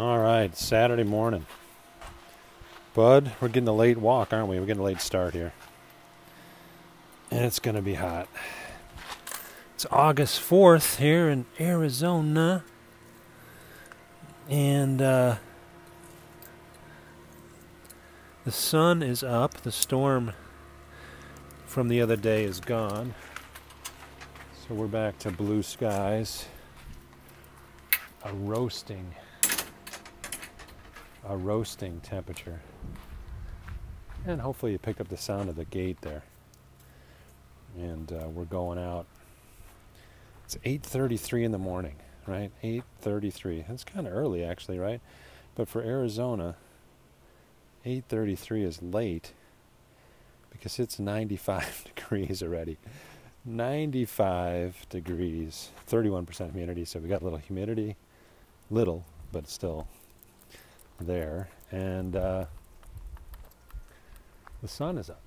All right, Saturday morning. Bud, we're getting a late walk, aren't we? We're getting a late start here. And it's going to be hot. It's August 4th here in Arizona. And uh, the sun is up. The storm from the other day is gone. So we're back to blue skies. A roasting a roasting temperature. And hopefully you picked up the sound of the gate there. And uh, we're going out. It's 8:33 in the morning, right? 8:33. That's kind of early actually, right? But for Arizona, 8:33 is late because it's 95 degrees already. 95 degrees, 31% humidity. So we got a little humidity, little, but still there, and uh, the sun is up,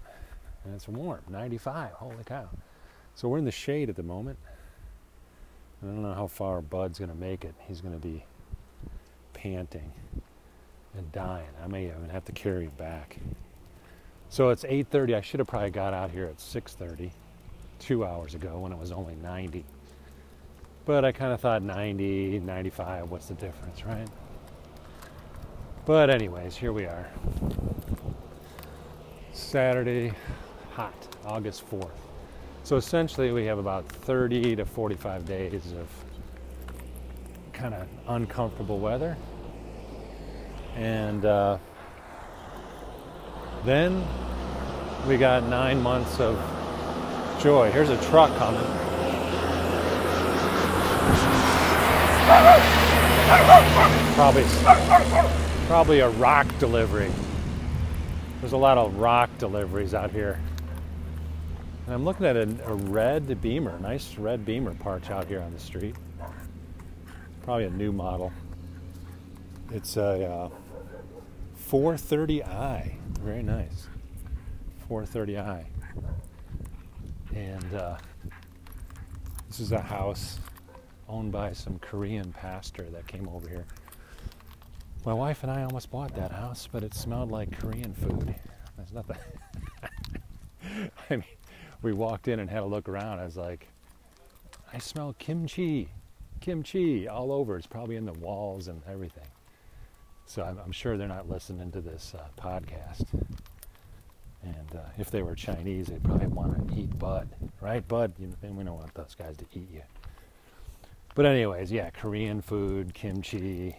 and it's warm, 95. Holy cow! So we're in the shade at the moment. I don't know how far Bud's going to make it. He's going to be panting and dying. I may even have to carry him back. So it's 8:30. I should have probably got out here at 6:30, two hours ago when it was only 90. But I kind of thought 90, 95. What's the difference, right? But, anyways, here we are. Saturday, hot, August 4th. So, essentially, we have about 30 to 45 days of kind of uncomfortable weather. And uh, then we got nine months of joy. Here's a truck coming. Probably probably a rock delivery. There's a lot of rock deliveries out here. And I'm looking at a, a red Beamer, nice red Beamer parked out here on the street. Probably a new model. It's a uh, 430i, very nice. 430i. And uh, this is a house owned by some Korean pastor that came over here my wife and I almost bought that house, but it smelled like Korean food. There's nothing. I mean, we walked in and had a look around. I was like, I smell kimchi, kimchi all over. It's probably in the walls and everything. So I'm, I'm sure they're not listening to this uh, podcast. And uh, if they were Chinese, they'd probably want to eat Bud, right? Bud, you know, we don't want those guys to eat you. But anyways, yeah, Korean food, kimchi,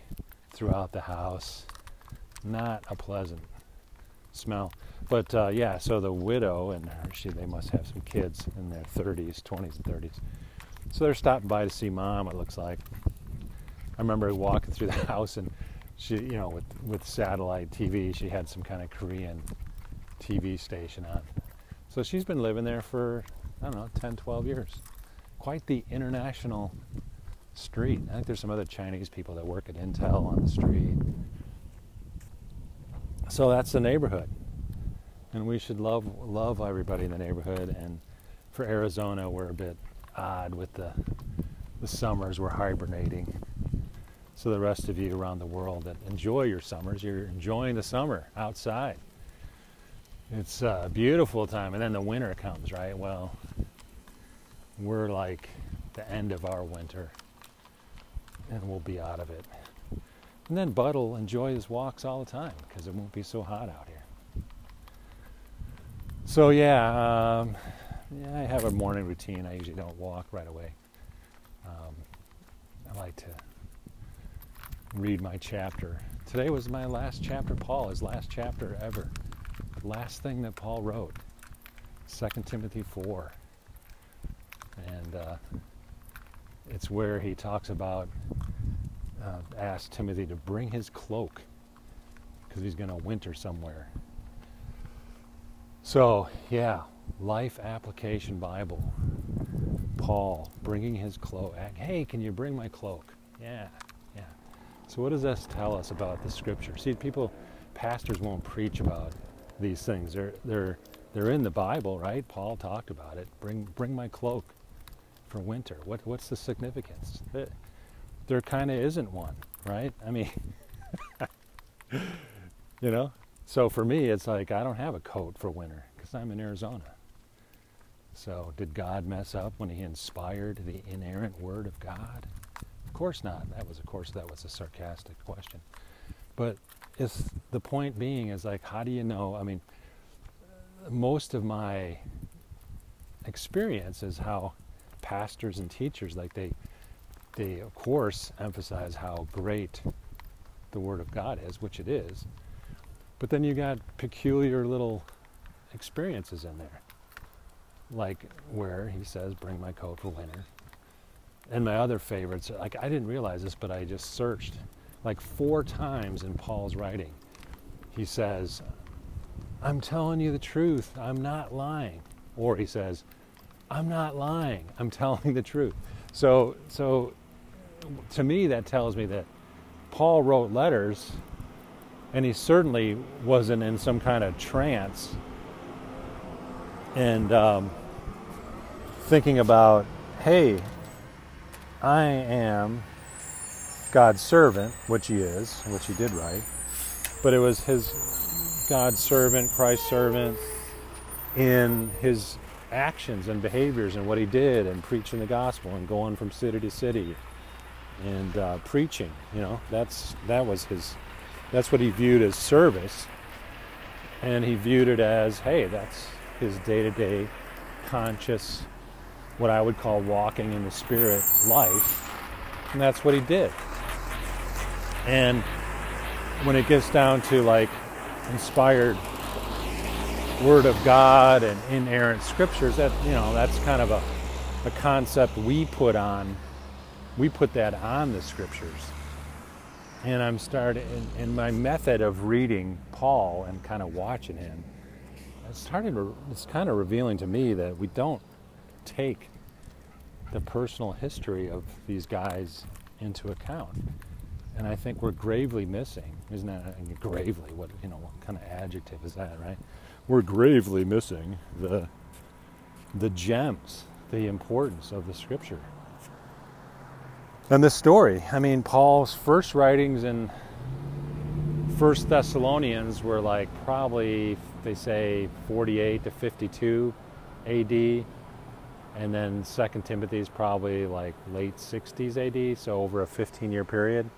throughout the house. Not a pleasant smell. But uh, yeah, so the widow and her, she, they must have some kids in their 30s, 20s, and 30s. So they're stopping by to see mom. It looks like. I remember walking through the house and she, you know, with with satellite TV, she had some kind of Korean TV station on. So she's been living there for I don't know, 10, 12 years. Quite the international street. I think there's some other Chinese people that work at Intel on the street. So that's the neighborhood. And we should love love everybody in the neighborhood and for Arizona we're a bit odd with the the summers we're hibernating. So the rest of you around the world that enjoy your summers, you're enjoying the summer outside. It's a beautiful time and then the winter comes, right? Well, we're like the end of our winter and we'll be out of it. And then Bud will enjoy his walks all the time because it won't be so hot out here. So yeah, um, yeah, I have a morning routine. I usually don't walk right away. Um, I like to read my chapter. Today was my last chapter, Paul, his last chapter ever. Last thing that Paul wrote, 2 Timothy 4. And uh, it's where he talks about uh, Timothy to bring his cloak because he's going to winter somewhere. So, yeah, life application Bible. Paul bringing his cloak. Hey, can you bring my cloak? Yeah, yeah. So, what does this tell us about the scripture? See, people, pastors won't preach about these things. They're they're they're in the Bible, right? Paul talked about it. Bring bring my cloak for winter. What what's the significance? there kind of isn't one, right? I mean, you know? So for me, it's like I don't have a coat for winter because I'm in Arizona. So did God mess up when he inspired the inerrant word of God? Of course not. That was, of course, that was a sarcastic question. But it's the point being is like, how do you know? I mean, most of my experience is how pastors and teachers, like they, they of course emphasize how great the Word of God is, which it is. But then you got peculiar little experiences in there, like where he says, "Bring my coat for winter." And my other favorites, like I didn't realize this, but I just searched like four times in Paul's writing. He says, I'm telling you the truth. I'm not lying. Or he says, I'm not lying. I'm telling the truth. So, so to me, that tells me that Paul wrote letters, and he certainly wasn't in some kind of trance and um, thinking about, hey, I am God's servant, which he is, which he did right, but it was his God's servant, Christ's servant, in his actions and behaviors and what he did and preaching the gospel and going from city to city and uh, preaching. You know, that's that was his. That's what he viewed as service, and he viewed it as, hey, that's his day-to-day conscious, what I would call walking in the spirit life, and that's what he did. And when it gets down to like inspired word of God and inerrant scriptures, that you know, that's kind of a, a concept we put on we put that on the scriptures. And I'm starting in, in my method of reading Paul and kind of watching him, it's starting to it's kind of revealing to me that we don't take the personal history of these guys into account and I think we're gravely missing. Isn't that gravely? What you know? What kind of adjective is that? Right? We're gravely missing the the gems, the importance of the Scripture. And the story. I mean, Paul's first writings in First Thessalonians were like probably they say 48 to 52 A.D. And then Second Timothy is probably like late 60s AD, so over a 15 year period.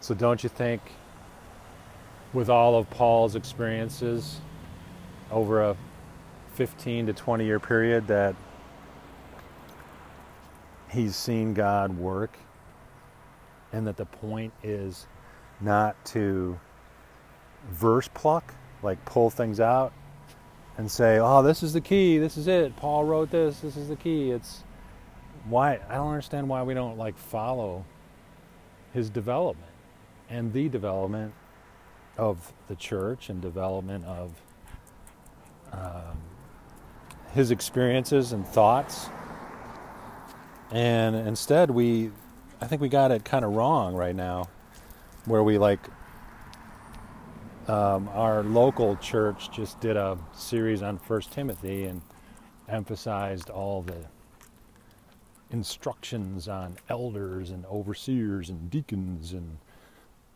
So don't you think, with all of Paul's experiences over a 15 to 20 year period, that he's seen God work, and that the point is not to verse pluck, like pull things out and say, "Oh, this is the key. This is it. Paul wrote this. This is the key." It's why I don't understand why we don't like follow his development and the development of the church and development of um, his experiences and thoughts. And instead, we, I think we got it kind of wrong right now, where we like, um, our local church just did a series on First Timothy and emphasized all the instructions on elders and overseers and deacons and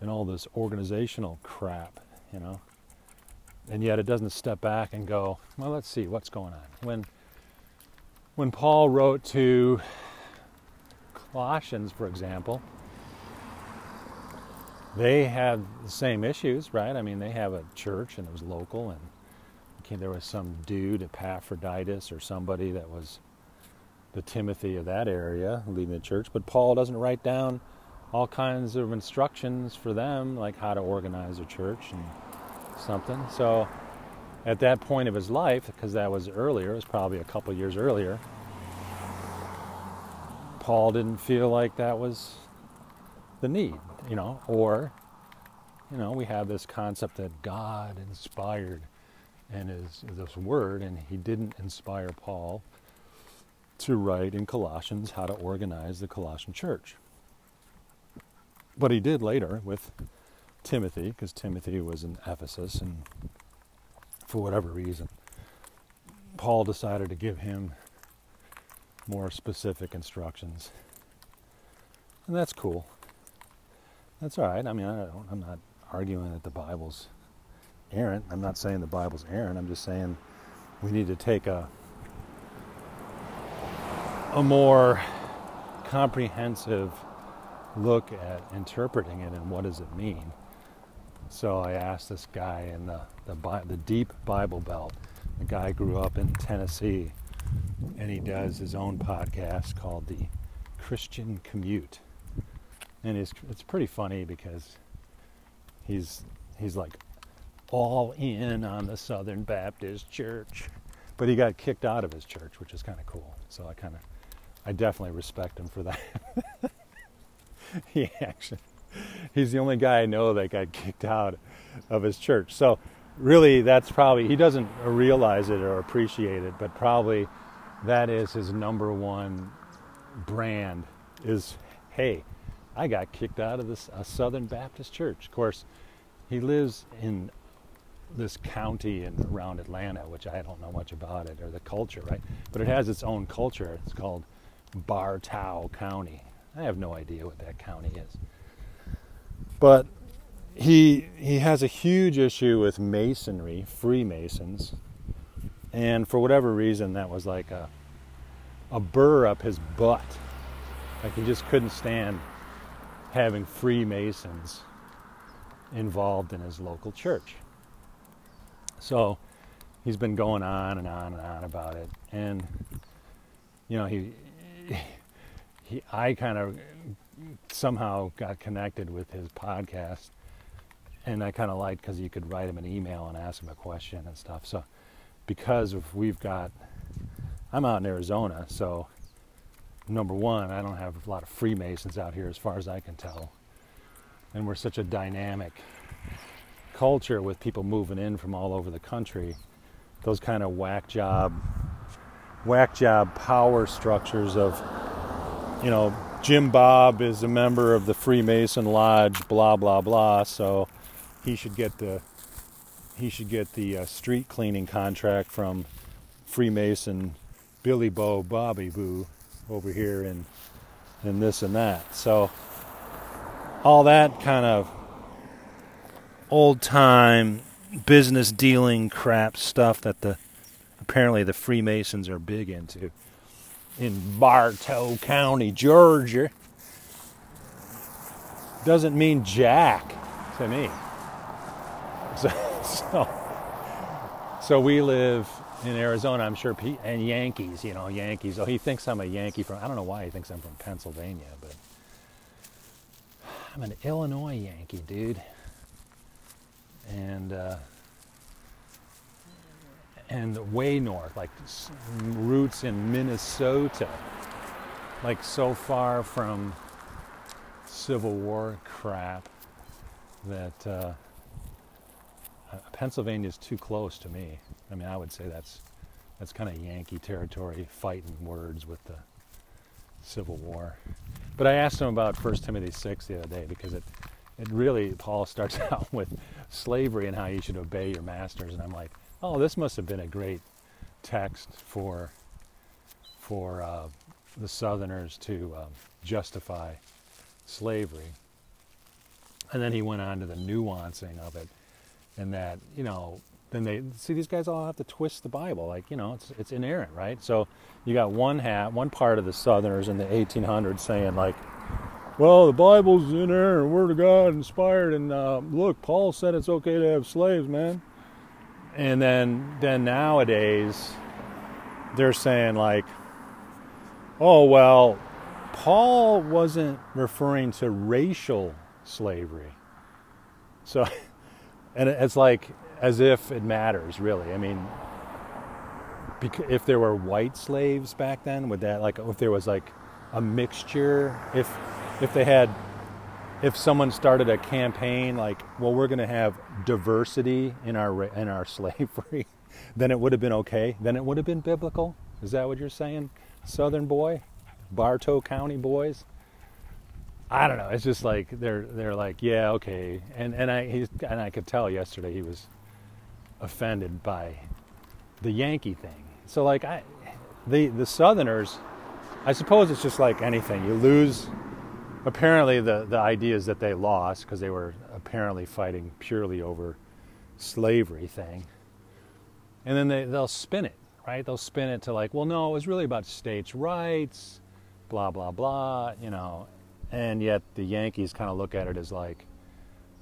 and all this organizational crap, you know. And yet it doesn't step back and go, well, let's see what's going on. When when Paul wrote to Colossians, for example, they had the same issues, right? I mean, they have a church and it was local, and there was some dude, Epaphroditus, or somebody that was the Timothy of that area leading the church. But Paul doesn't write down all kinds of instructions for them, like how to organize a church and something. So at that point of his life, because that was earlier, it was probably a couple years earlier, Paul didn't feel like that was the need, you know, or, you know, we have this concept that God inspired and is this word, and he didn't inspire Paul to write in Colossians how to organize the Colossian church. But he did later with Timothy, because Timothy was in Ephesus, and for whatever reason, Paul decided to give him more specific instructions. And that's cool. That's all right. I mean, I am not arguing that the Bible's errant. I'm not saying the Bible's errant. I'm just saying we need to take a a more comprehensive look at interpreting it and what does it mean. So I asked this guy in the the, the deep Bible Belt. The guy grew up in Tennessee, and he does his own podcast called the Christian Commute, and it's it's pretty funny because he's he's like all in on the Southern Baptist Church, but he got kicked out of his church, which is kind of cool. So I kind of I definitely respect him for that. he actually he's the only guy I know that got kicked out of his church. So really that's probably he doesn't realize it or appreciate it, but probably that is his number one brand is hey, I got kicked out of this a Southern Baptist church. Of course, he lives in this county and around Atlanta, which I don't know much about it or the culture, right? But it has its own culture. It's called Bartow County. I have no idea what that county is. But he he has a huge issue with masonry, Freemasons, and for whatever reason, that was like a a burr up his butt. Like he just couldn't stand having Freemasons involved in his local church. So he's been going on and on and on about it, and you know he he I kind of somehow got connected with his podcast and I kind of liked because you could write him an email and ask him a question and stuff. So because we've got, I'm out in Arizona, so number one, I don't have a lot of Freemasons out here as far as I can tell, and we're such a dynamic culture with people moving in from all over the country. Those kind of whack job, whack job power structures of, you know, Jim Bob is a member of the Freemason Lodge, blah blah blah. So he should get the he should get the uh, street cleaning contract from Freemason Billy Bo Bobby Boo over here in in this and that. So all that kind of old time business dealing crap stuff that the apparently the Freemasons are big into in Bartow County, Georgia doesn't mean jack to me. So, so, so we live in Arizona. I'm sure, and Yankees. You know, Yankees. Oh, he thinks I'm a Yankee from. I don't know why he thinks I'm from Pennsylvania, but I'm an Illinois Yankee, dude. And uh, and way north, like roots in Minnesota, like so far from Civil War crap that. Uh, Pennsylvania is too close to me. I mean, I would say that's that's kind of Yankee territory, fighting words with the Civil War. But I asked him about 1 Timothy 6 the other day because it, it really, Paul starts out with slavery and how you should obey your masters. And I'm like, oh, this must have been a great text for, for uh, the Southerners to um, justify slavery. And then he went on to the nuancing of it and that you know then they see these guys all have to twist the Bible like you know it's it's inerrant right so you got one hat one part of the Southerners in the 1800s saying like well the Bible's inerrant Word of God inspired and uh, look Paul said it's okay to have slaves man and then then nowadays they're saying like oh well Paul wasn't referring to racial slavery. So and it's like as if it matters really. I mean if there were white slaves back then would that like if there was like a mixture if if they had if someone started a campaign like well we're going to have diversity in our in our slavery then it would have been okay then it would have been biblical is that what you're saying southern boy bartow county boys I don't know. It's just like they're they're like, yeah, okay. And and I he's and I could tell yesterday he was offended by the Yankee thing. So like I the the Southerners, I suppose it's just like anything. You lose apparently the, the idea is that they lost because they were apparently fighting purely over slavery thing. And then they, they'll spin it, right? They'll spin it to like, well, no, it was really about states' rights, blah, blah, blah, you know. And yet the Yankees kind of look at it as like,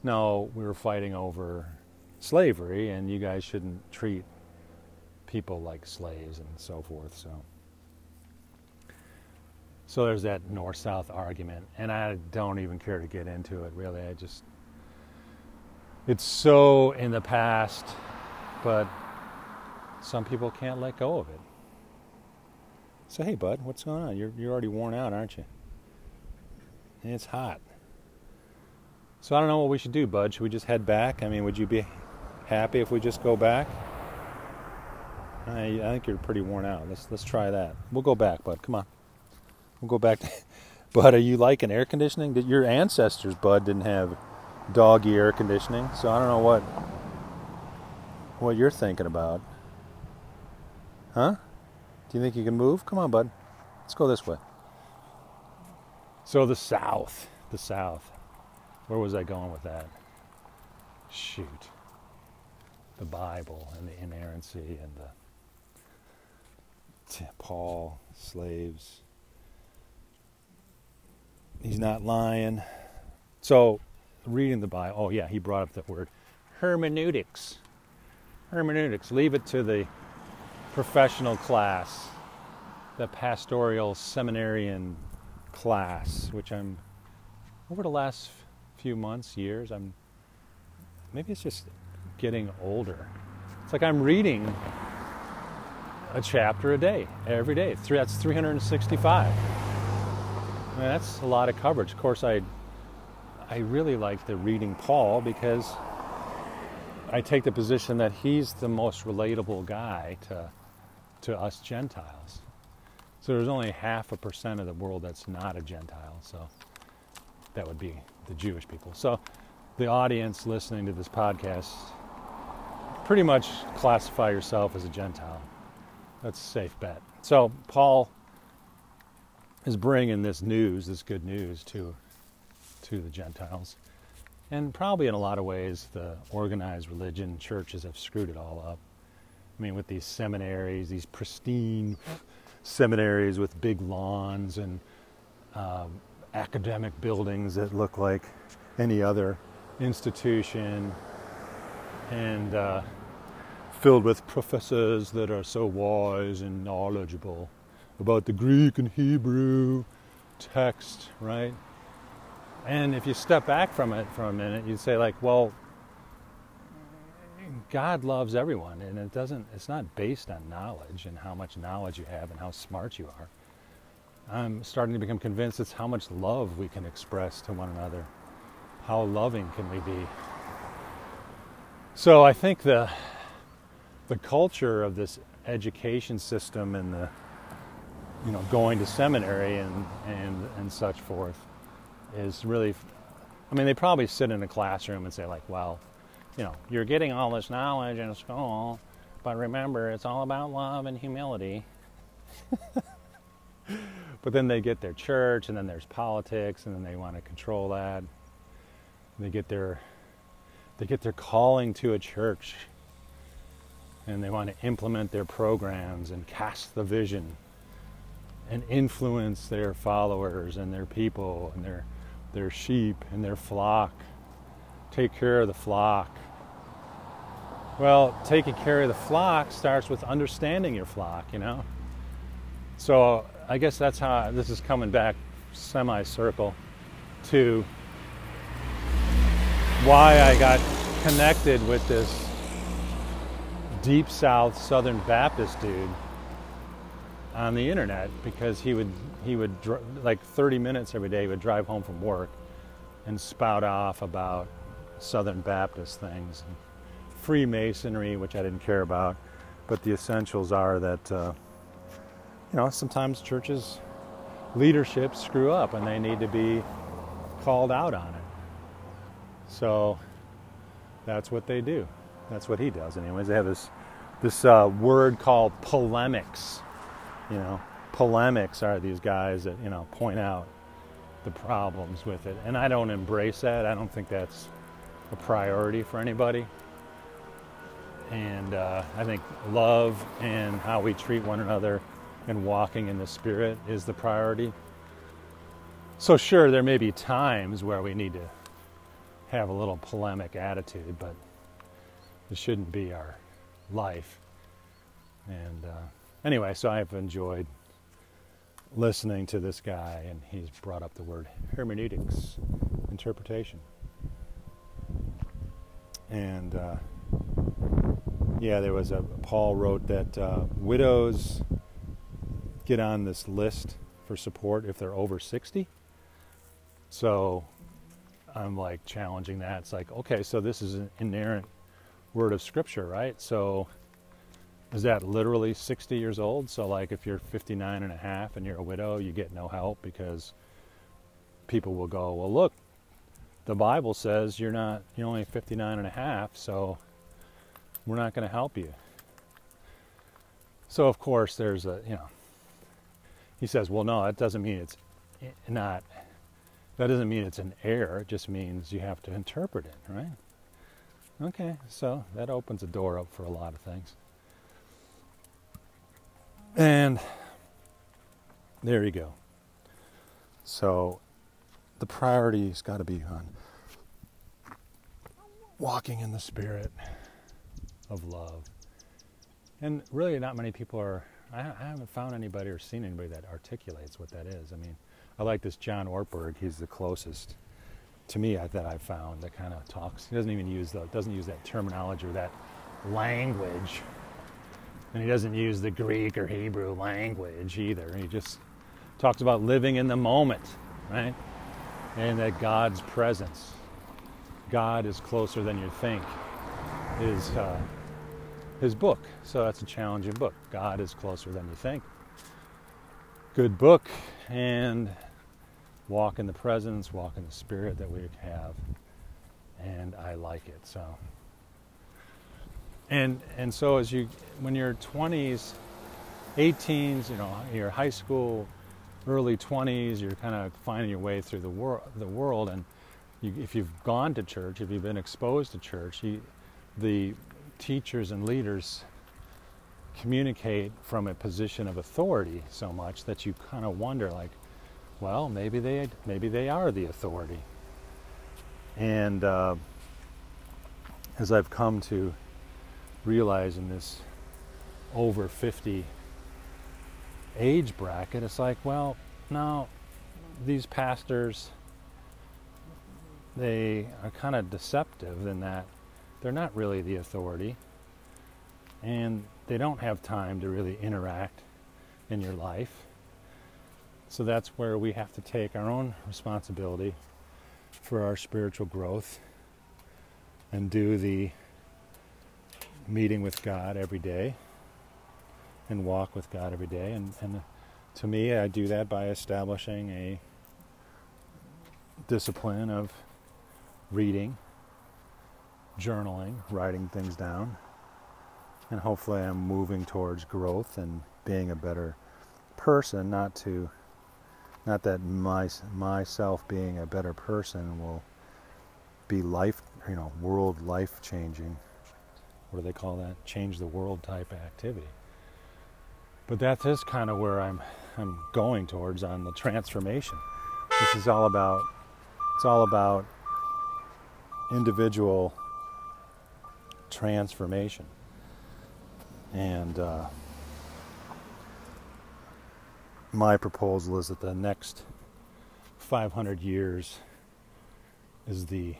no, we were fighting over slavery and you guys shouldn't treat people like slaves and so forth. So. So there's that north south argument, and I don't even care to get into it really. I just, it's so in the past, but some people can't let go of it. So, hey, bud, what's going on? You're, you're already worn out, aren't you? And it's hot. So, I don't know what we should do, bud. Should we just head back? I mean, would you be happy if we just go back? I, I think you're pretty worn out. Let's, let's try that. We'll go back, bud. Come on. We'll go back. To, Bud, are you liking air conditioning? Did your ancestors, Bud, didn't have doggy air conditioning, so I don't know what what you're thinking about. Huh? Do you think you can move? Come on, Bud. Let's go this way. So the South, the South. Where was I going with that? Shoot. The Bible and the inerrancy and the Paul, slaves he's not lying. So, reading the Bible, oh, yeah, he brought up that word hermeneutics. Hermeneutics. Leave it to the professional class, the pastoral seminarian class, which I'm, over the last few months, years, I'm, maybe it's just getting older. It's like I'm reading a chapter a day, every day. That's 365. I mean, that's a lot of coverage. Of course, I I really like the reading Paul because I take the position that he's the most relatable guy to to us Gentiles. So there's only half a percent of the world that's not a Gentile. So that would be the Jewish people. So the audience listening to this podcast pretty much classify yourself as a Gentile. That's a safe bet. So Paul is bringing this news, this good news to to the Gentiles. And probably in a lot of ways, the organized religion churches have screwed it all up. I mean, with these seminaries, these pristine seminaries with big lawns and um, academic buildings that look like any other institution, and uh, filled with professors that are so wise and knowledgeable about the Greek and Hebrew text, right? And if you step back from it for a minute, you'd say like, well, God loves everyone, and it doesn't. It's not based on knowledge and how much knowledge you have and how smart you are. I'm starting to become convinced it's how much love we can express to one another. How loving can we be? So I think the the culture of this education system and the you know, going to seminary and, and, and such forth is really, I mean, they probably sit in a classroom and say, like, well, you know, you're getting all this knowledge in school, but remember, it's all about love and humility. but then they get their church, and then there's politics, and then they want to control that. They get their they get their calling to a church, and they want to implement their programs and cast the vision and influence their followers and their people and their their sheep and their flock. Take care of the flock. Well, taking care of the flock starts with understanding your flock, you know. So I guess that's how this is coming back semi-circle to why I got connected with this deep south southern Baptist dude on the internet because he would he would like 30 minutes every day he would drive home from work and spout off about Southern Baptist things, and Freemasonry, which I didn't care about, but the essentials are that uh, you know sometimes churches leadership screw up and they need to be called out on it. So that's what they do. That's what he does, anyways. They have this this uh, word called polemics you know, polemics are these guys that, you know, point out the problems with it. And I don't embrace that. I don't think that's a priority for anybody. And uh, I think love and how we treat one another and walking in the Spirit is the priority. So, sure, there may be times where we need to have a little polemic attitude, but it shouldn't be our life. And uh, anyway, so I've enjoyed listening to this guy, and he's brought up the word hermeneutics, interpretation. And uh, yeah, there was a Paul wrote that uh, widows get on this list for support if they're over 60. So I'm like challenging that. It's like, okay, so this is an inerrant word of scripture, right? So is that literally 60 years old? So like if you're 59 and a half and you're a widow, you get no help because people will go, well, look, the Bible says you're not, you're only 59 and a half, so we're not going to help you. So of course there's a, you know, he says, well, no, that doesn't mean it's not, that doesn't mean it's an error. It just means you have to interpret it, right? Okay, so that opens a door up for a lot of things. And there you go. So the priority's got to be on walking in the spirit of love. And really, not many people are, I, haven't found anybody or seen anybody that articulates what that is. I mean, I like this John Ortberg, he's the closest to me that I've found that kind of talks. He doesn't even use the, doesn't use that terminology or that language and he doesn't use the Greek or Hebrew language either. He just talks about living in the moment, right? And that God's presence, God is closer than you think, is uh, his book. So that's a challenging book. God is closer than you think. Good book, and walk in the presence, walk in the spirit that we have. And I like it. So and and so as you when you're 20s 18s you know your high school early 20s you're kind of finding your way through the, wor- the world. And you, if you've gone to church if you've been exposed to church you, the teachers and leaders communicate from a position of authority so much that you kind of wonder like well maybe they maybe they are the authority. And uh, as i've come to realize in this over 50 age bracket, it's like, well, now these pastors, they are kind of deceptive in that they're not really the authority and they don't have time to really interact in your life. So that's where we have to take our own responsibility for our spiritual growth and do the meeting with God every day and walk with God every day. And, and to me, I do that by establishing a discipline of reading, journaling, writing things down. And hopefully, I'm moving towards growth and being a better person, not to not that my myself being a better person will be life you know world life changing what do they call that? Change the world type activity. But that is kind of where I'm I'm going towards on the transformation. This is all about it's all about individual transformation. And uh, my proposal is that the next 500 years is the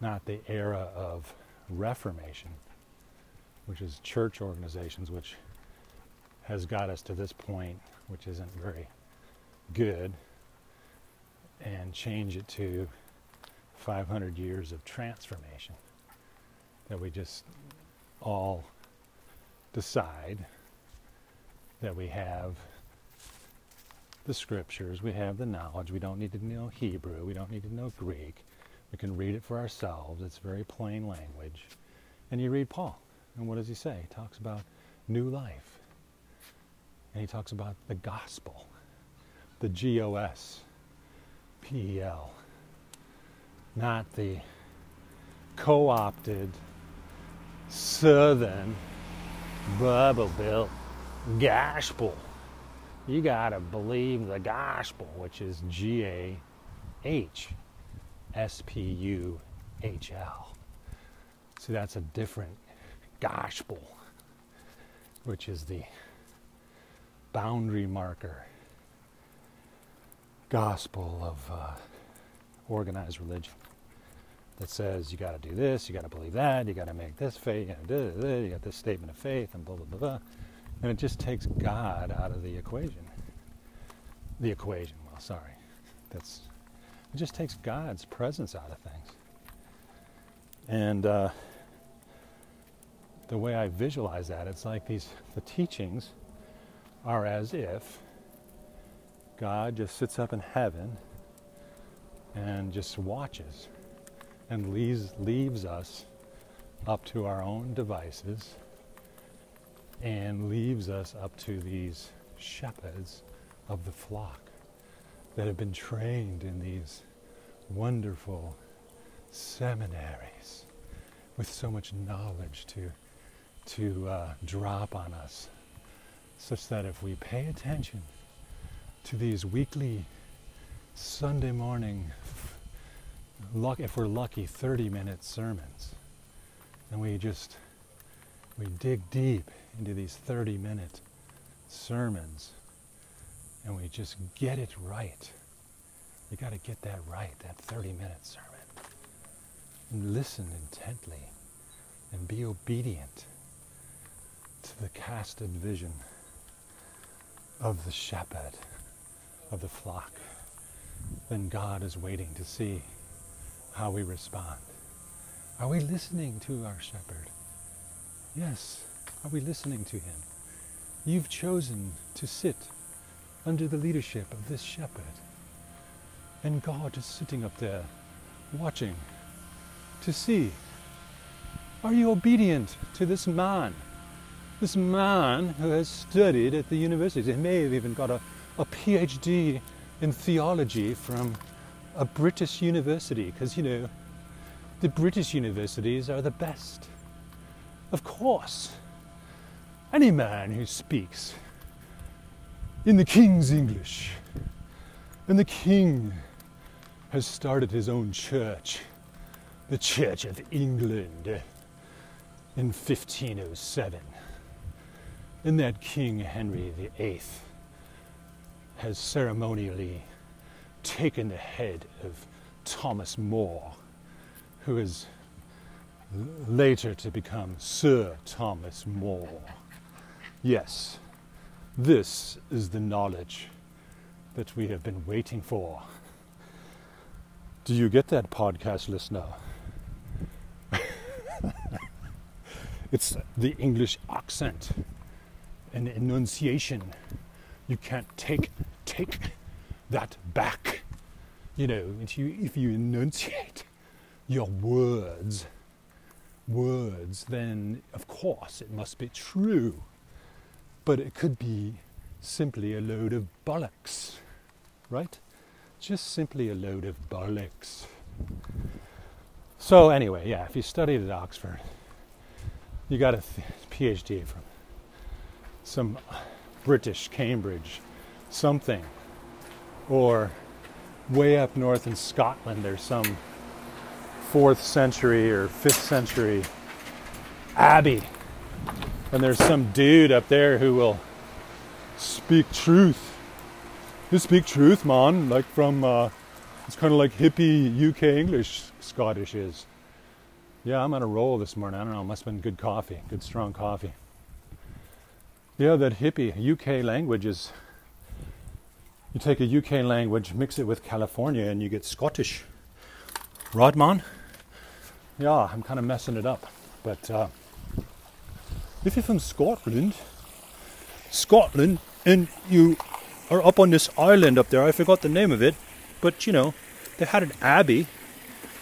not the era of Reformation, which is church organizations, which has got us to this point, which isn't very good, and change it to 500 years of transformation. That we just all decide that we have the scriptures, we have the knowledge, we don't need to know Hebrew, we don't need to know Greek, we can read it for ourselves. It's very plain language. And you read Paul. And what does he say? He talks about new life. And he talks about the gospel, the GOS, P E L, not the co opted Southern Bible Belt gospel. You got to believe the gospel, which is G A H S P U H L. See, that's a different gospel, which is the boundary marker gospel of uh, organized religion that says you got to do this, you got to believe that, you got to make this faith, you, you got this statement of faith, and blah, blah, blah, blah. And it just takes God out of the equation. The equation, well, sorry. That's, it just takes God's presence out of things. And uh, the way I visualize that, it's like these, the teachings are as if God just sits up in heaven and just watches and leaves, leaves us up to our own devices and leaves us up to these shepherds of the flock that have been trained in these wonderful seminaries with so much knowledge to, to uh, drop on us, such that if we pay attention to these weekly Sunday morning if we're lucky, 30 minute sermons. And we just, we dig deep into these 30 minute sermons and we just get it right. You got to get that right, that 30 minute sermon. And listen intently and be obedient to the casted vision of the shepherd of the flock. Then God is waiting to see how we respond. Are we listening to our shepherd? Yes. Are we listening to him? You've chosen to sit under the leadership of this shepherd. And God is sitting up there watching to see are you obedient to this man? This man who has studied at the university. He may have even got a, a PhD in theology from a British university because, you know, the British universities are the best. Of course, any man who speaks in the King's English, and the King has started his own church, the Church of England, in 1507. And that King Henry VIII has ceremonially taken the head of Thomas More, who is later to become Sir Thomas More. Yes, this is the knowledge that we have been waiting for. Do you get that, podcast listener? it's the English accent and enunciation. You can't take take that back. You know, if you, if you enunciate your words, words, then of course it must be true. But it could be simply a load of bollocks, right? Just simply a load of bollocks. So, anyway, yeah, if you studied at Oxford, you got a th- PhD from some British Cambridge something or way up north in Scotland, there's some fourth century or fifth century abbey. And there's some dude up there who will speak truth. You speak truth, man, like from, uh, it's kind of like hippie UK English Scottish is. Yeah, I'm on a roll this morning. I don't know, must have been good coffee, good strong coffee. Yeah, that hippie UK language is you take a UK language, mix it with California, and you get Scottish. Rodman? Yeah, I'm kind of messing it up. But uh, if you're from Scotland, Scotland, and you are up on this island up there, I forgot the name of it, but you know, they had an abbey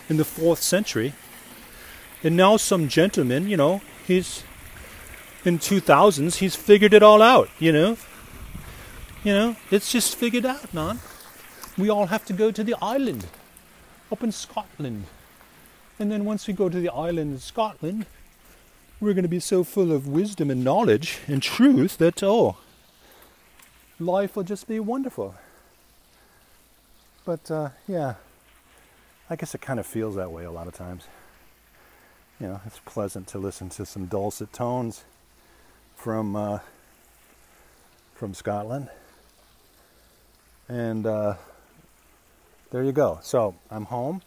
in the fourth century. And now some gentleman, you know, he's in 2000s, he's figured it all out, you know. You know, it's just figured out, man. we all have to go to the island up in Scotland. And then once we go to the island in Scotland, we're going to be so full of wisdom and knowledge and truth that, oh, life will just be wonderful. But uh, yeah, I guess it kind of feels that way a lot of times. You know, it's pleasant to listen to some dulcet tones from uh, from Scotland, and uh, there you go. So I'm home.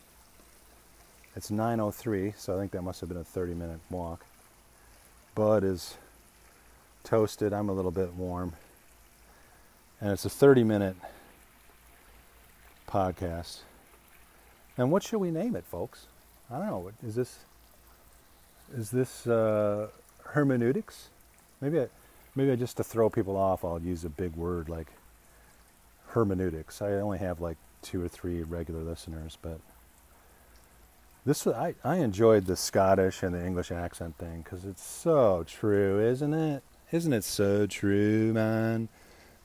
It's 9:03, so I think that must have been a 30-minute walk. Bud is toasted. I'm a little bit warm, and it's a 30-minute podcast. And what should we name it, folks? I don't know. Is this is this uh, hermeneutics? Maybe I, maybe I just to throw people off, I'll use a big word like hermeneutics. I only have like two or three regular listeners, but this I I enjoyed the Scottish and the English accent thing because it's so true, isn't it? Isn't it so true, man?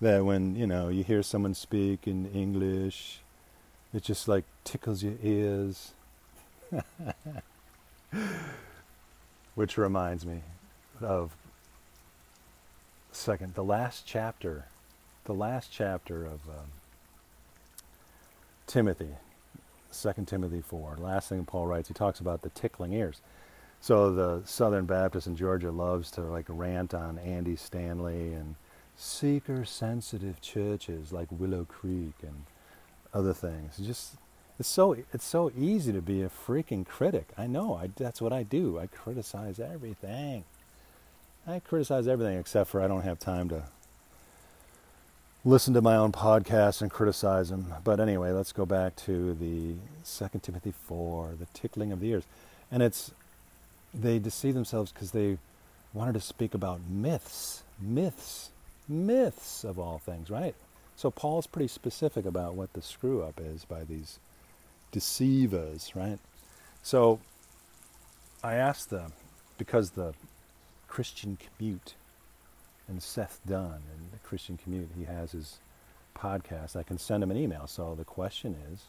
That when you know you hear someone speak in English it just like tickles your ears. Which reminds me of second, the last chapter, the last chapter of um, Timothy, Second Timothy four. Last thing Paul writes, he talks about the tickling ears. So the Southern Baptist in Georgia loves to like rant on Andy Stanley and seeker sensitive churches like Willow Creek and other things. It's just it's so it's so easy to be a freaking critic. I know. I, that's what I do. I criticize everything. I criticize everything except for I don't have time to listen to my own podcast and criticize them. But anyway, let's go back to the Second Timothy four, the tickling of the ears, and it's they deceive themselves because they wanted to speak about myths, myths, myths of all things, right? So Paul's pretty specific about what the screw up is by these deceivers, right? So I asked them because the Christian Commute and Seth Dunn and the Christian Commute, he has his podcast. I can send him an email. So the question is,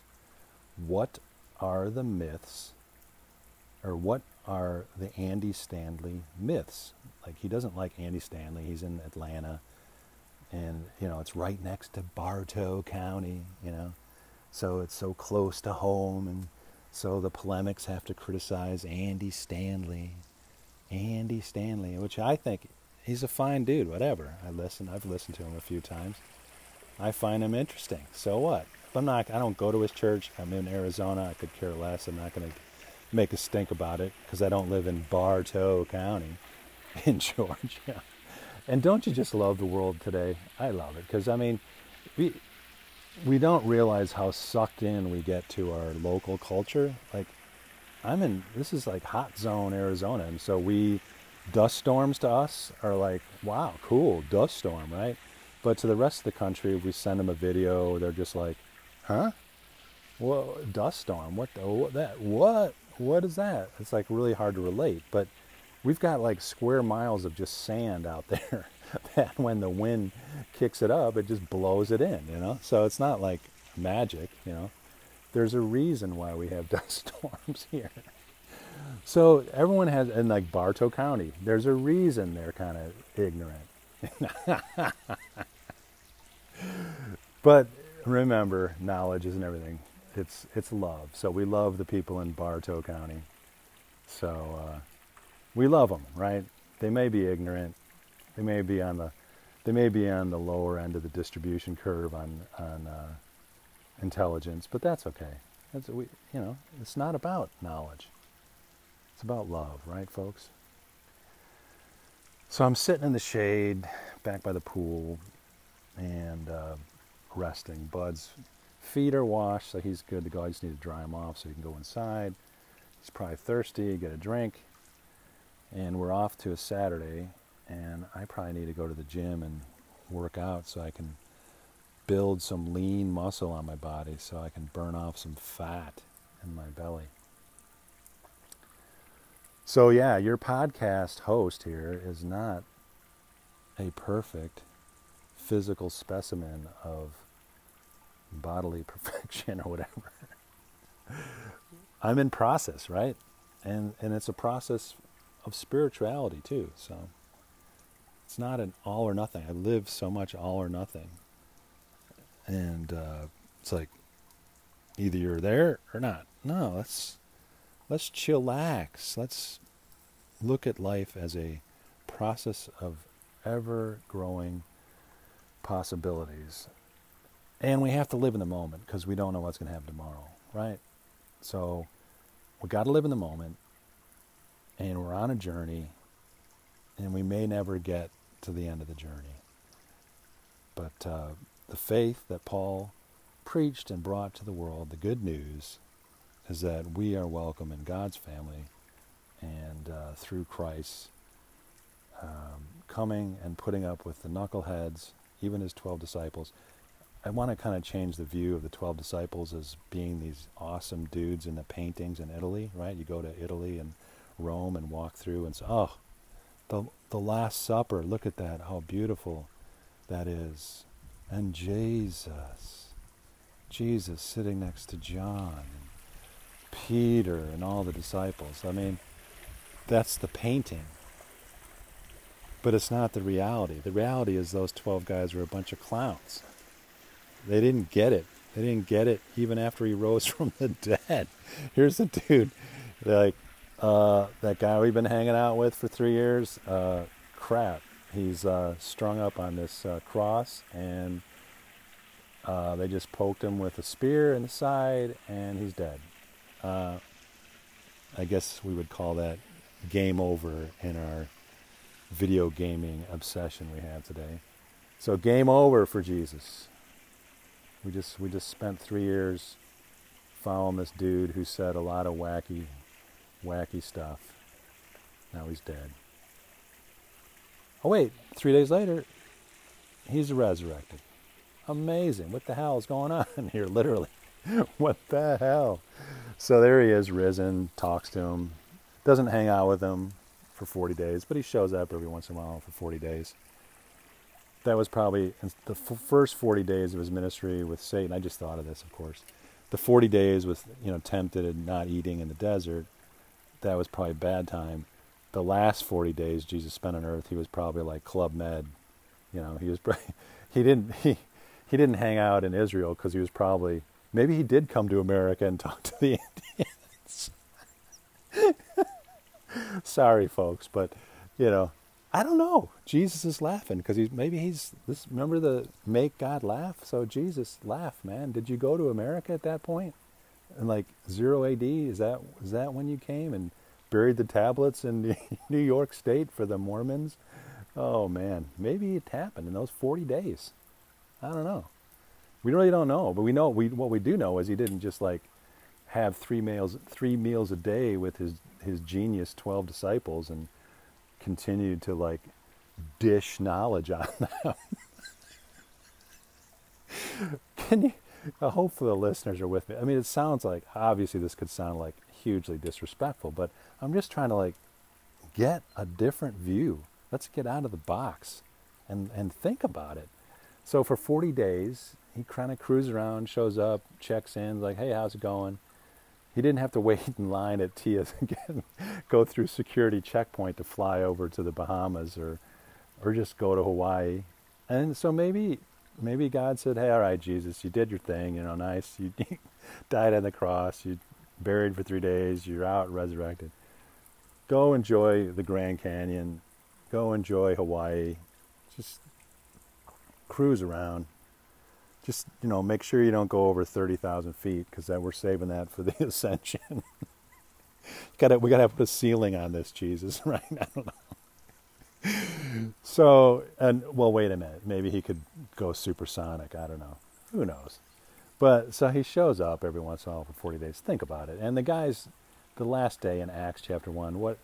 what are the myths or what are the Andy Stanley myths? Like he doesn't like Andy Stanley. He's in Atlanta and you know it's right next to Bartow County, you know, so it's so close to home, and so the polemics have to criticize Andy Stanley, Andy Stanley, which I think he's a fine dude. Whatever, I listen, I've listened to him a few times. I find him interesting. So what? I'm not. I don't go to his church. I'm in Arizona. I could care less. I'm not going to make a stink about it because I don't live in Bartow County in Georgia. And don't you just love the world today? I love it because I mean, we we don't realize how sucked in we get to our local culture. Like I'm in this is like hot zone Arizona, and so we dust storms to us are like wow, cool dust storm, right? But to the rest of the country, we send them a video, they're just like, huh? Well, dust storm? What the what that? What? What is that? It's like really hard to relate, but we've got like square miles of just sand out there that when the wind kicks it up, it just blows it in, you know? So it's not like magic, you know? There's a reason why we have dust storms here. So everyone has, in like Bartow County, there's a reason they're kind of ignorant. but remember, knowledge isn't everything. It's it's love. So we love the people in Bartow County. So uh, we love them, right? They may be ignorant. They may be on the they may be on the lower end of the distribution curve on on uh, intelligence, but that's okay. That's, we, you know, it's not about knowledge. It's about love, right, folks? So I'm sitting in the shade, back by the pool, and uh, resting. Bud's feet are washed, so he's good to go. I just need to dry him off so he can go inside. He's probably thirsty, get a drink and we're off to a Saturday, and I probably need to go to the gym and work out so I can build some lean muscle on my body so I can burn off some fat in my belly. So, yeah, your podcast host here is not a perfect physical specimen of bodily perfection or whatever. I'm in process, right? And and it's a process of spirituality too. So it's not an all or nothing. I live so much all or nothing, and uh, it's like either you're there or not. No, let's let's chillax. Let's look at life as a process of ever growing possibilities. And we have to live in the moment because we don't know what's going to happen tomorrow, right? So we got to live in the moment and we're on a journey and we may never get to the end of the journey. But uh, the faith that Paul preached and brought to the world, the good news, is that we are welcome in God's family and uh, through Christ, um, coming and putting up with the knuckleheads, even his 12 disciples. I want to kind of change the view of the 12 disciples as being these awesome dudes in the paintings in Italy, right? You go to Italy and Rome and walk through and say, oh, the, the Last Supper, look at that, how beautiful that is. And Jesus, Jesus sitting next to John, Peter, and all the disciples. I mean, that's the painting. But it's not the reality. The reality is those 12 guys were a bunch of clowns. They didn't get it. They didn't get it even after he rose from the dead. Here's the dude. like, uh, that guy we've been hanging out with for three years, uh, crap. He's uh, strung up on this uh, cross, and uh, they just poked him with a spear in the side, and he's dead. Uh, I guess we would call that game over in our video gaming obsession we have today. So game over for Jesus. We just we just spent three years following this dude who said a lot of wacky, wacky stuff. Now he's dead. Oh wait, three days later, he's resurrected. Amazing. What the hell is going on here? Literally. what the hell? So there he is, risen, talks to him, doesn't hang out with him for 40 days, but he shows up every once in a while for 40 days that was probably the f- first 40 days of his ministry with Satan. I just thought of this, of course. The 40 days with, you know, tempted and not eating in the desert, that was probably bad time. The last 40 days Jesus spent on earth, he was probably like Club Med. You know, he was he didn't he he didn't hang out in Israel because he was probably maybe he did come to America and talk to the Indians. Sorry, folks, but you know, I don't know. Jesus is laughing because he's maybe he's this. Remember the make God laugh? So Jesus, laugh, man. Did you go to America at that point? And like zero AD, is that is that when you came and buried the tablets in New York State for the Mormons? Oh man, maybe it happened in those forty days. I don't know. We really don't know, but we know we what we do know is he didn't just like have three meals three meals a day with his his genius twelve disciples and continued to like dish knowledge on them. Can you? Uh, hopefully, the listeners are with me. I mean, it sounds like obviously this could sound like hugely disrespectful, but I'm just trying to like get a different view. Let's get out of the box and and think about it. So for 40 days, he kind of cruises around, shows up, checks in, like, "Hey, how's it going?" He didn't have to wait in line at TIA's again, go through security checkpoint to fly over to the Bahamas or, or just go to Hawaii. And so maybe, maybe God said, "Hey, all right, Jesus, you did your thing. You know, nice. You died on the cross. You buried for three days. You're out, resurrected. Go enjoy the Grand Canyon. Go enjoy Hawaii. Just cruise around." Just you know make sure you don't go over 30,000 feet because then we're saving that for the ascension. got we got to put a ceiling on this Jesus, right? I don't know. so and well, wait a minute. Maybe he could go supersonic. I don't know. Who knows? But so he shows up every once in a while for 40 days. Think about it. And the guys, the last day in Acts chapter one, what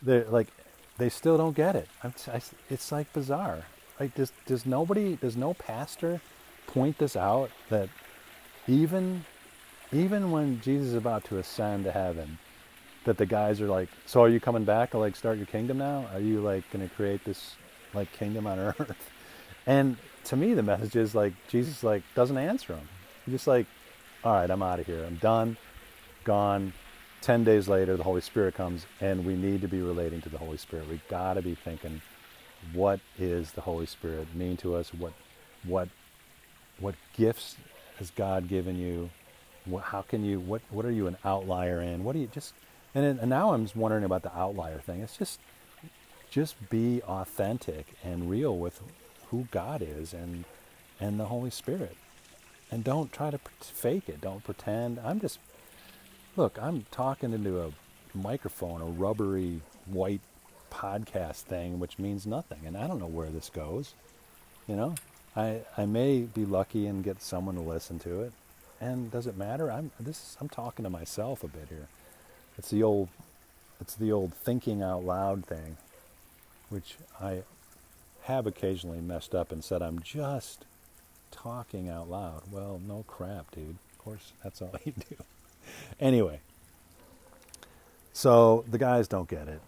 they're like, they still don't get it. I, it's like bizarre. Like does does nobody does no pastor point this out that even even when Jesus is about to ascend to heaven, that the guys are like, "So are you coming back to like start your kingdom now? Are you like going to create this like kingdom on earth?" And to me, the message is like Jesus like doesn't answer them. You're just like, all right, I'm out of here. I'm done, gone. 10 days later, the Holy Spirit comes, and we need to be relating to the Holy Spirit. we got to be thinking, what is the Holy Spirit mean to us? What, what, what gifts has God given you? What, how can you, what, what are you an outlier in? What do you just, and, then, and now I'm just wondering about the outlier thing. It's just, just be authentic and real with who God is and, and the Holy Spirit. And don't try to fake it. Don't pretend. I'm just look, I'm talking into a microphone, a rubbery white podcast thing, which means nothing. And I don't know where this goes. You know, I, I may be lucky and get someone to listen to it. And does it matter? I'm this. I'm talking to myself a bit here. It's the old, it's the old thinking out loud thing, which I have occasionally messed up and said I'm just talking out loud. Well, no crap, dude. Of course, that's all you do anyway, so the guys don't get it,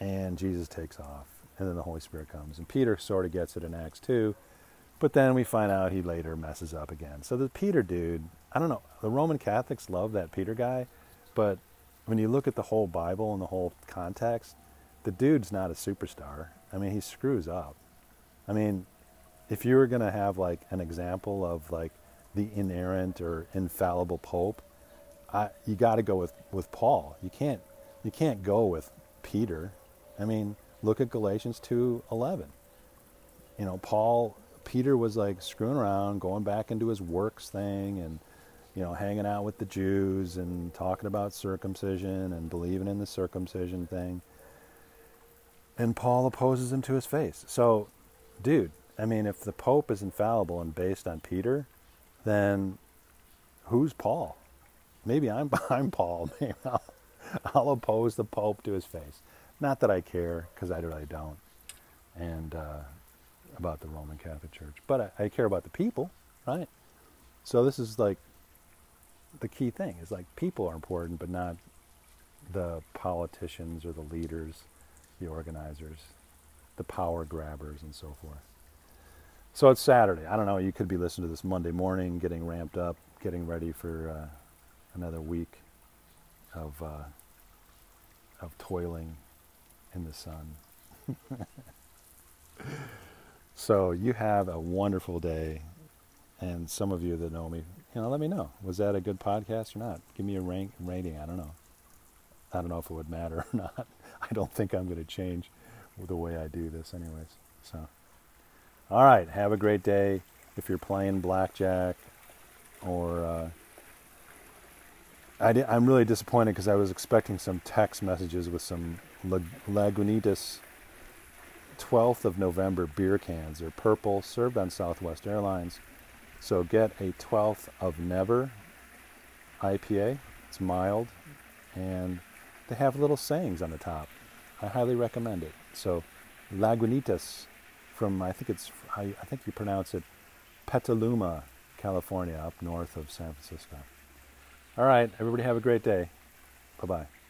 and Jesus takes off, and then the Holy Spirit comes, and Peter sort of gets it in Acts 2, but then we find out he later messes up again. So the Peter dude, I don't know, the Roman Catholics love that Peter guy, but when you look at the whole Bible and the whole context, the dude's not a superstar. I mean, he screws up. I mean, if you were going to have like an example of like the inerrant or infallible pope, I, you got to go with, with Paul. You can't you can't go with Peter. I mean, look at Galatians two eleven. You know, Paul Peter was like screwing around, going back into his works thing, and you know, hanging out with the Jews and talking about circumcision and believing in the circumcision thing. And Paul opposes him to his face. So, dude, I mean, if the Pope is infallible and based on Peter, then who's Paul? maybe I'm I'm Paul. Maybe I'll, I'll, oppose the Pope to his face. Not that I care, because I really don't, and uh, about the Roman Catholic Church, but I, I care about the people, right? So this is like the key thing is like people are important, but not the politicians or the leaders, the organizers, the power grabbers, and so forth. So it's Saturday. I don't know. You could be listening to this Monday morning, getting ramped up, getting ready for. Uh, another week of uh, of toiling in the sun. so you have a wonderful day, and some of you that know me, you know, let me know. Was that a good podcast or not? Give me a rank rating. I don't know. I don't know if it would matter or not. I don't think I'm going to change the way I do this, anyways. So, all right. Have a great day. If you're playing blackjack or uh, I am really disappointed because I was expecting some text messages with some Lagunitas 12th of November beer cans. They're purple, served on Southwest Airlines. So get a 12th of Never IPA. It's mild, and they have little sayings on the top. I highly recommend it. So Lagunitas from I think it's I, I think you pronounce it Petaluma, California, up north of San Francisco. All right, everybody have a great day. Bye bye.